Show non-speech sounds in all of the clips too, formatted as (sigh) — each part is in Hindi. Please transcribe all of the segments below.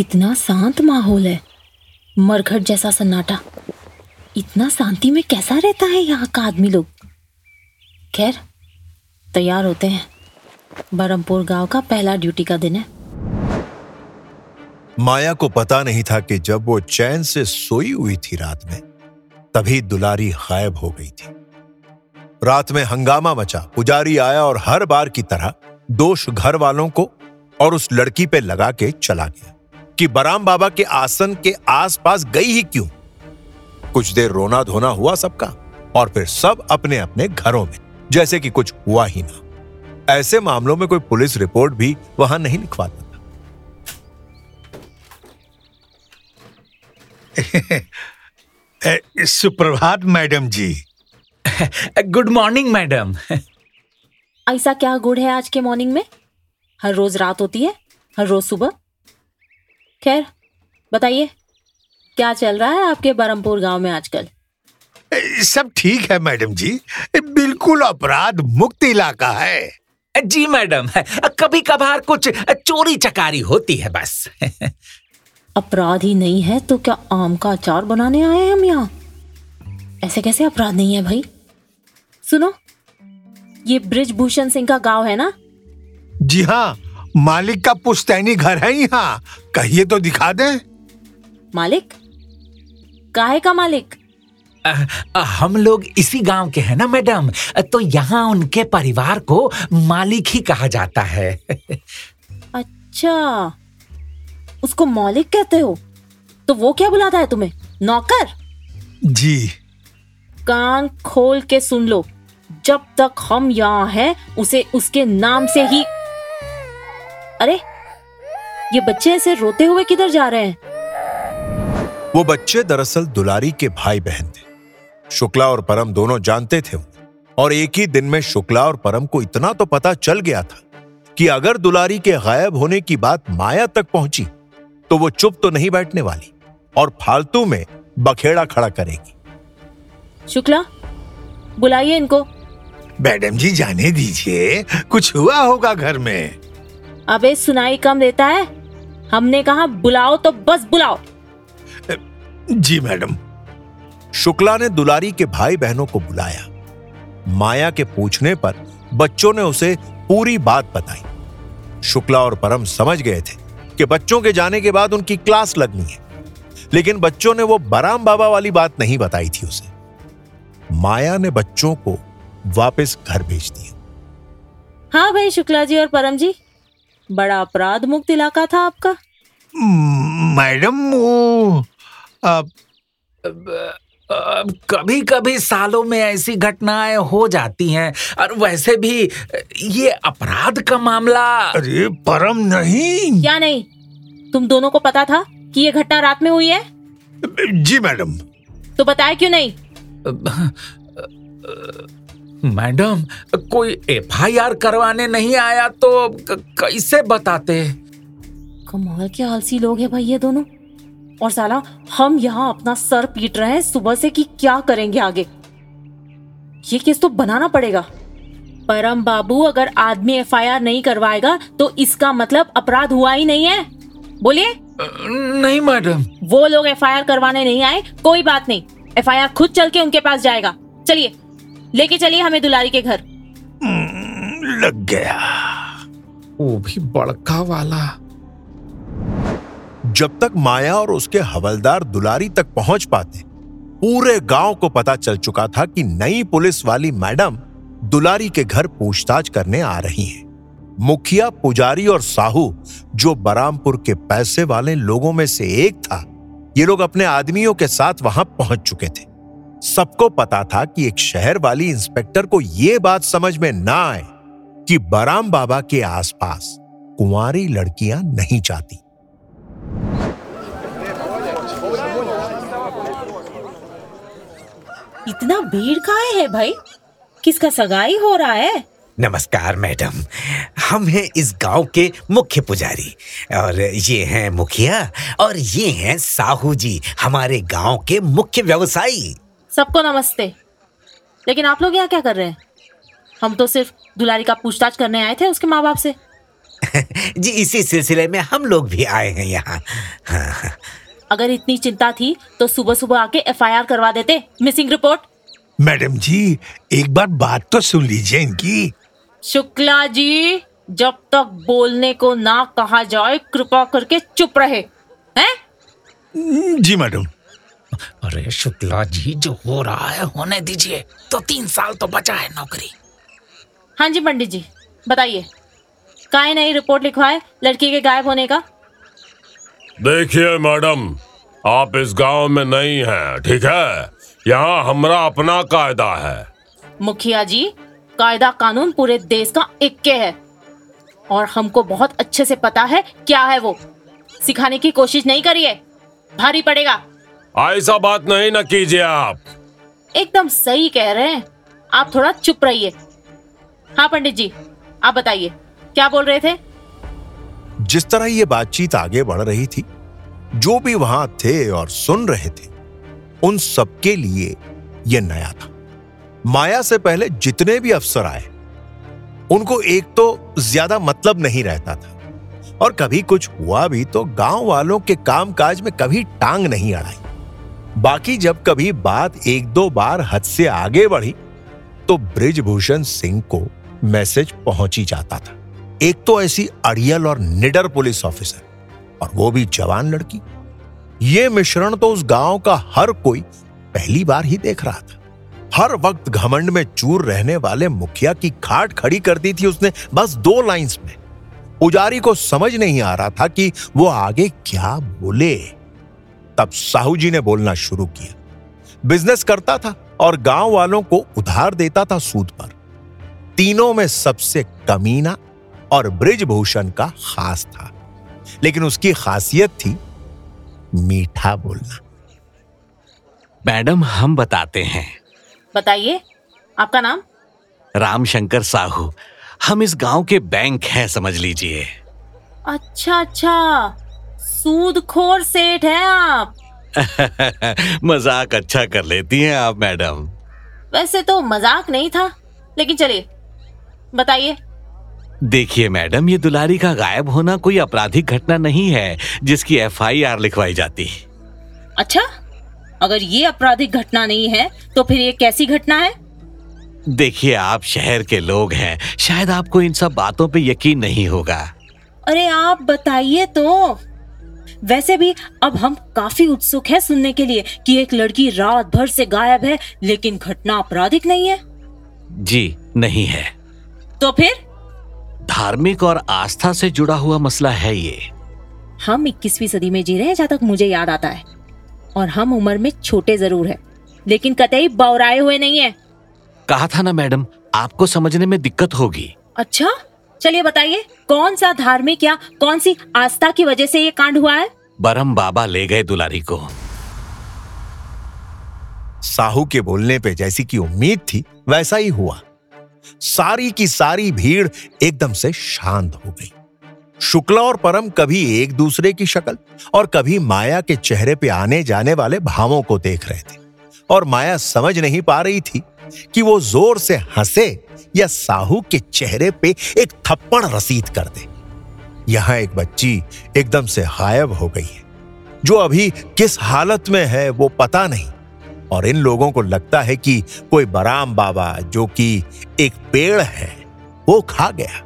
कितना शांत माहौल है। मरघट जैसा सन्नाटा। इतना शांति में कैसा रहता है यहाँ का आदमी लोग? खैर, तैयार होते हैं। बरमपुर गाँव का पहला ड्यूटी का दिन है। माया को पता नहीं था कि जब वो चैन से सोई हुई थी रात में, तभी दुलारी गायब हो गई थी। रात में हंगामा मचा, पुजारी आया और हर बार की तरह दोष घर वालों को और उस लड़की पे लगा के चला गया। कि बराम बाबा के आसन के आसपास गई ही क्यों? कुछ देर रोना धोना हुआ सबका और फिर सब अपने अपने घरों में जैसे कि कुछ हुआ ही ना। ऐसे मामलों में कोई पुलिस रिपोर्ट भी वहाँ नहीं लिखवाता था। (laughs) सुप्रभात madam ji. Good morning madam ऐसा क्या गुड़ है आज के मॉर्निंग में? हर रोज रात होती है? हर रोज सुबह? खैर बताइए क्या चल रहा है आपके बरमपुर गाँव में आजकल? सब ठीक है मैडम जी। बिल्कुल अपराध मुक्त इलाका है। जी मैडम कभी कभार कुछ चोरी चकारी होती है बस। अपराध ही नहीं है तो क्या आम का अचार बनाने आए हैं हम यहाँ? ऐसे कैसे अपराध नहीं है भाई? सुनो ये ब्रिजभूषण सिंह का गाँव है ना? जी हाँ मालिक का पुश्तैनी घर है यहाँ। कहिए तो दिखा दे। मालिक? काहे का मालिक? आ, आ, हम लोग इसी गाँव के हैं ना मैडम? तो यहाँ उनके परिवार को मालिक ही कहा जाता है। अच्छा। उसको मालिक कहते हो? तो वो क्या बुलाता है तुम्हें? नौकर? जी। कान खोल के सुन लो। जब तक हम यहाँ हैं उसे उसके नाम से ही अरे ये बच्चे ऐसे रोते हुए किधर जा रहे हैं? वो बच्चे दरअसल दुलारी के भाई बहन थे। शुक्ला और परम दोनों जानते थे और एक ही दिन में शुक्ला और परम को इतना तो पता चल गया था कि अगर दुलारी के गायब होने की बात माया तक पहुँची तो वो चुप तो नहीं बैठने वाली और फालतू में बखेड़ा खड़ा करेगी। शुक्ला बुलाइए इनको। मैडम जी जाने दीजिए। कुछ हुआ होगा घर में। अबे सुनाई कम देता है? हमने कहा बुलाओ तो बस बुलाओ। जी मैडम। शुक्ला ने दुलारी के भाई बहनों को बुलाया। माया के पूछने पर बच्चों ने उसे पूरी बात बताई। शुक्ला और परम समझ गए थे कि बच्चों के जाने के बाद उनकी क्लास लगनी है। लेकिन बच्चों ने वो बराम बाबा वाली बात नहीं बताई थी उसे। माया ने बच्चों को वापस घर भेज दिया। हाँ भाई शुक्ला जी और परम जी। बड़ा अपराध मुक्त इलाका था आपका? मैडम वो अब कभी कभी सालों में ऐसी घटनाएँ हो जाती हैं और वैसे भी ये अपराध का मामला। अरे परम नहीं। क्या नहीं? तुम दोनों को पता था कि ये घटना रात में हुई है? जी मैडम। तो बताया क्यों नहीं? मैडम कोई एफआईआर करवाने नहीं आया तो कैसे बताते? कमाल के आलसी लोग हैं भाई ये दोनों। और साला हम यहाँ अपना सर पीट रहे हैं सुबह से कि क्या करेंगे आगे। ये केस तो बनाना पड़ेगा। परम बाबू अगर आदमी एफआईआर नहीं करवाएगा तो इसका मतलब अपराध हुआ ही नहीं है। बोलिए? नहीं मैडम। वो लोग एफआईआर करवाने नहीं आए कोई बात नहीं। एफआईआर खुद चल के उनके पास जाएगा। चलिए लेके चलिए हमें दुलारी के घर। लग गया। वो भी बड़का वाला। जब तक माया और उसके हवलदार दुलारी तक पहुँच पाते पूरे गाँव को पता चल चुका था कि नई पुलिस वाली मैडम दुलारी के घर पूछताछ करने आ रही हैं। मुखिया पुजारी और साहू जो बरामपुर के पैसे वाले लोगों में से एक था ये लोग अपने आदमियों के साथ वहाँ पहुँच चुके थे। सबको पता था कि एक शहर वाली इंस्पेक्टर को यह बात समझ में ना आए कि बराम बाबा के आसपास कुंवारी लड़कियाँ नहीं चाहती इतना भीड़ कहाँ है भाई? किसका सगाई हो रहा है? नमस्कार मैडम। हम हैं इस गाँव के मुख्य पुजारी। और ये हैं मुखिया और ये हैं साहू जी हमारे गाँव के मुख्य व्यवसायी। सबको नमस्ते। लेकिन आप लोग यहाँ क्या कर रहे हैं? हम तो सिर्फ़ दुलारी का पूछताछ करने आए थे उसके माँ बाप से। (laughs) जी इसी सिलसिले में हम लोग भी आए हैं यहाँ। हाँ, (laughs) अगर इतनी चिंता थी तो सुबह सुबह आके एफआईआर करवा देते। Missing report. मैडम जी एक बार बात तो सुन लीजिए इनकी। शुक्ला जी जब तक बोलने को ना कहा जाए कृपा करके चुप रहे। हैं? जी मैडम। अरे शुक्ला जी जो हो रहा है होने दीजिए। तो तीन साल तो बचा है नौकरी। हाँ जी पंडित जी बताइए। काय नई रिपोर्ट लिखवाए लड़की के गायब होने का? देखिए मैडम आप इस गाँव में नहीं हैं ठीक है? यहाँ हमारा अपना कायदा है। मुखिया जी कायदा कानून पूरे देश का इक्के है। और हमको बहुत अच्छे से पता है क्या है वो। सिखाने की कोशिश नहीं करिए। भारी पड़ेगा। ऐसा बात नहीं न कीजिए आप। एकदम सही कह रहे हैं। आप थोड़ा चुप रहिए। हाँ पंडित जी आप बताइए क्या बोल रहे थे? जिस तरह ये बातचीत आगे बढ़ रही थी जो भी वहाँ थे और सुन रहे थे उन सबके लिए यह नया था। माया से पहले जितने भी अफसर आए उनको एक तो ज़्यादा मतलब नहीं रहता था। और कभी कुछ हुआ भी तो गाँव वालों के कामकाज में कभी टांग नहीं अड़ाई। बाकी जब कभी बात एक दो बार हद से आगे बढ़ी तो ब्रिजभूषण सिंह को मैसेज पहुँच जाता था। एक तो ऐसी अड़ियल और निडर पुलिस ऑफिसर और वो भी जवान लड़की। ये मिश्रण तो उस गाँव का हर कोई पहली बार ही देख रहा था। हर वक्त घमंड में चूर रहने वाले मुखिया की खाट खड़ी कर दी थी उसने बस दो लाइंस में। पुजारी को समझ नहीं आ रहा था कि वो आगे क्या बोले। तब साहू जी ने बोलना शुरू किया। बिज़नेस करता था और गाँव वालों को उधार देता था सूद पर। तीनों में सबसे कमीना और ब्रिजभूषण का खास था। लेकिन उसकी खासियत थी मीठा बोलना। मैडम हम बताते हैं। बताइए आपका नाम? रामशंकर साहू हम इस गाँव के बैंक हैं समझ लीजिए। अच्छा अच्छा। सूदखोर सेठ हैं आप। (laughs) मज़ाक अच्छा कर लेती हैं आप मैडम। वैसे तो मज़ाक नहीं था लेकिन चलिए बताइए। देखिए मैडम ये दुलारी का गायब होना कोई आपराधिक घटना नहीं है जिसकी एफआईआर लिखवाई जाती। अच्छा अगर ये आपराधिक घटना नहीं है तो फिर ये कैसी घटना है? देखिए आप शहर के लोग हैं शायद आपको इन सब बातों पे यकीन नहीं होगा। अरे आप बताइए तो। वैसे भी अब हम काफ़ी उत्सुक हैं सुनने के लिए कि एक लड़की रात भर से गायब है लेकिन घटना आपराधिक नहीं है? जी नहीं है। तो फिर? धार्मिक और आस्था से जुड़ा हुआ मसला है ये। हम 21वीं सदी में जी रहे हैं जहाँ तक मुझे याद आता है। और हम उम्र में छोटे ज़रूर हैं लेकिन कतई बौराए हुए नहीं है। कहा था ना मैडम आपको समझने में दिक्कत होगी। अच्छा? चलिए बताइए, कौन सा धार्मिक या कौन सी आस्था की वजह से ये कांड हुआ है? बरम बाबा ले गए दुलारी को। साहू के बोलने पे जैसी की उम्मीद थी, वैसा ही हुआ। सारी की सारी भीड़ एकदम से शांत हो गई। शुक्ला और परम कभी एक दूसरे की शक्ल और कभी माया के चेहरे पे आने जाने वाले भावों को देख रहे थे। और माया समझ नहीं पा रही थी कि वो ज़ोर से हंसे या साहू के चेहरे पे एक थप्पड़ रसीद कर दे। यहाँ एक बच्ची एकदम से गायब हो गई है। जो अभी किस हालत में है वो पता नहीं। और इन लोगों को लगता है कि कोई बराम बाबा जो कि एक पेड़ है वो खा गया।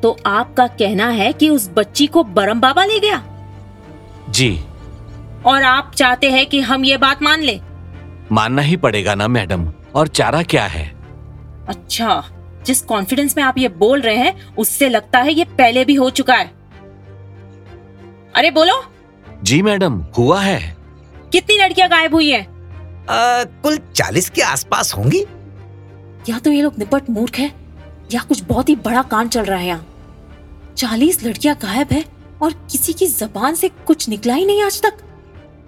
तो आपका कहना है कि उस बच्ची को बरम बाबा ले गया? जी। और आप चाहते हैं कि हम ये बात मान ले? मानना ही पड़ेगा ना मैडम। और चारा क्या है? अच्छा जिस कॉन्फिडेंस में आप ये बोल रहे हैं उससे लगता है ये पहले भी हो चुका है। अरे बोलो। जी मैडम हुआ है। कितनी लड़कियाँ गायब हुई हैं? आ, कुल चालीस के आसपास होंगी। या तो ये लोग निपट मूर्ख है या कुछ बहुत ही बड़ा कांड चल रहा है यहाँ। चालीस लड़कियाँ गायब है और किसी की जबान से कुछ निकला ही नहीं आज तक।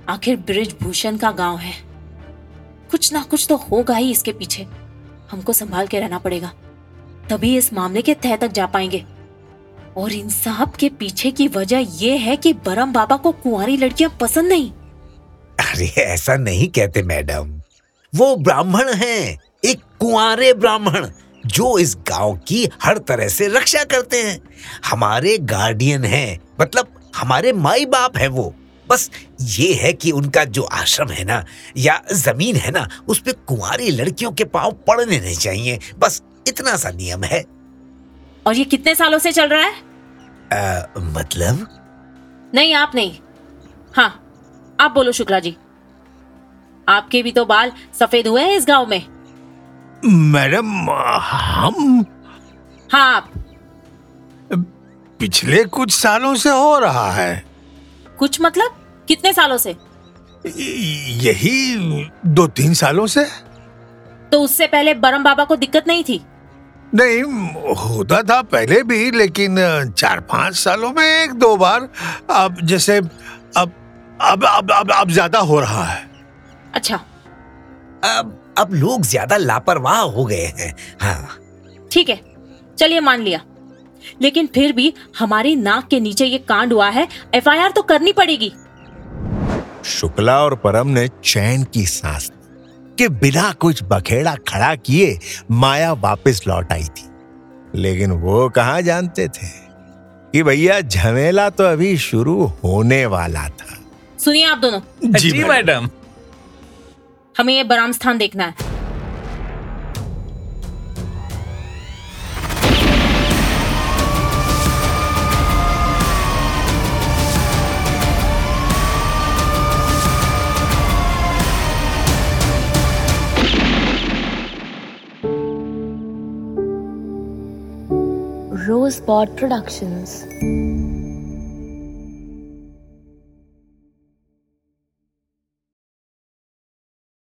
आखिर ब्रिज भूषण का गाँव है। कुछ ना कुछ तो होगा ही इसके पीछे। हमको संभाल के रहना पड़ेगा। तभी इस मामले के तह तक जा पाएँगे। और इन सब के पीछे की वजह यह है कि बरम बाबा को कुंवारी लड़कियाँ पसंद नहीं। अरे, ऐसा नहीं कहते, मैडम। वो ब्राह्मण हैं, एक कुंवारे ब्राह्मण, जो इस गाँव की हर तरह से रक्षा करते हैं। हमारे गार्डियन हैं मतलब हमारे माई बाप है वो। बस ये है कि उनका जो आश्रम है ना या ज़मीन है ना उस पे कुंवारी लड़कियों के पाँव पड़ने नहीं चाहिए। बस इतना सा नियम है। और ये कितने सालों से चल रहा है? आ, मतलब? नहीं आप नहीं। हाँ आप बोलो शुक्ला जी। आपके भी तो बाल सफ़ेद हुए हैं इस गाँव में। मैडम हम? हाँ आप। पिछले कुछ सालों से हो रहा है। कुछ मतलब? कितने सालों से? यही दो तीन सालों से। तो उससे पहले बरम बाबा को दिक्कत नहीं थी? नहीं होता था पहले भी लेकिन चार पाँच सालों में एक दो बार। अब जैसे अब अब अब अब, अब ज़्यादा हो रहा है। अच्छा। अब अब लोग ज़्यादा लापरवाह हो गए हैं। हाँ। ठीक है चलिए मान लिया। लेकिन फिर भी हमारी नाक के नीचे ये कांड हुआ है। एफआईआर तो करनी पड़ेगी। शुक्ला और परम ने चैन की सांस कि बिना कुछ बखेड़ा खड़ा किए माया वापस लौट आई थी। लेकिन वो कहा जानते थे कि भैया झमेला तो अभी शुरू होने वाला था। सुनिए आप दोनों। जी मैडम। हमें ये बराम स्थान देखना है। Spot Productions.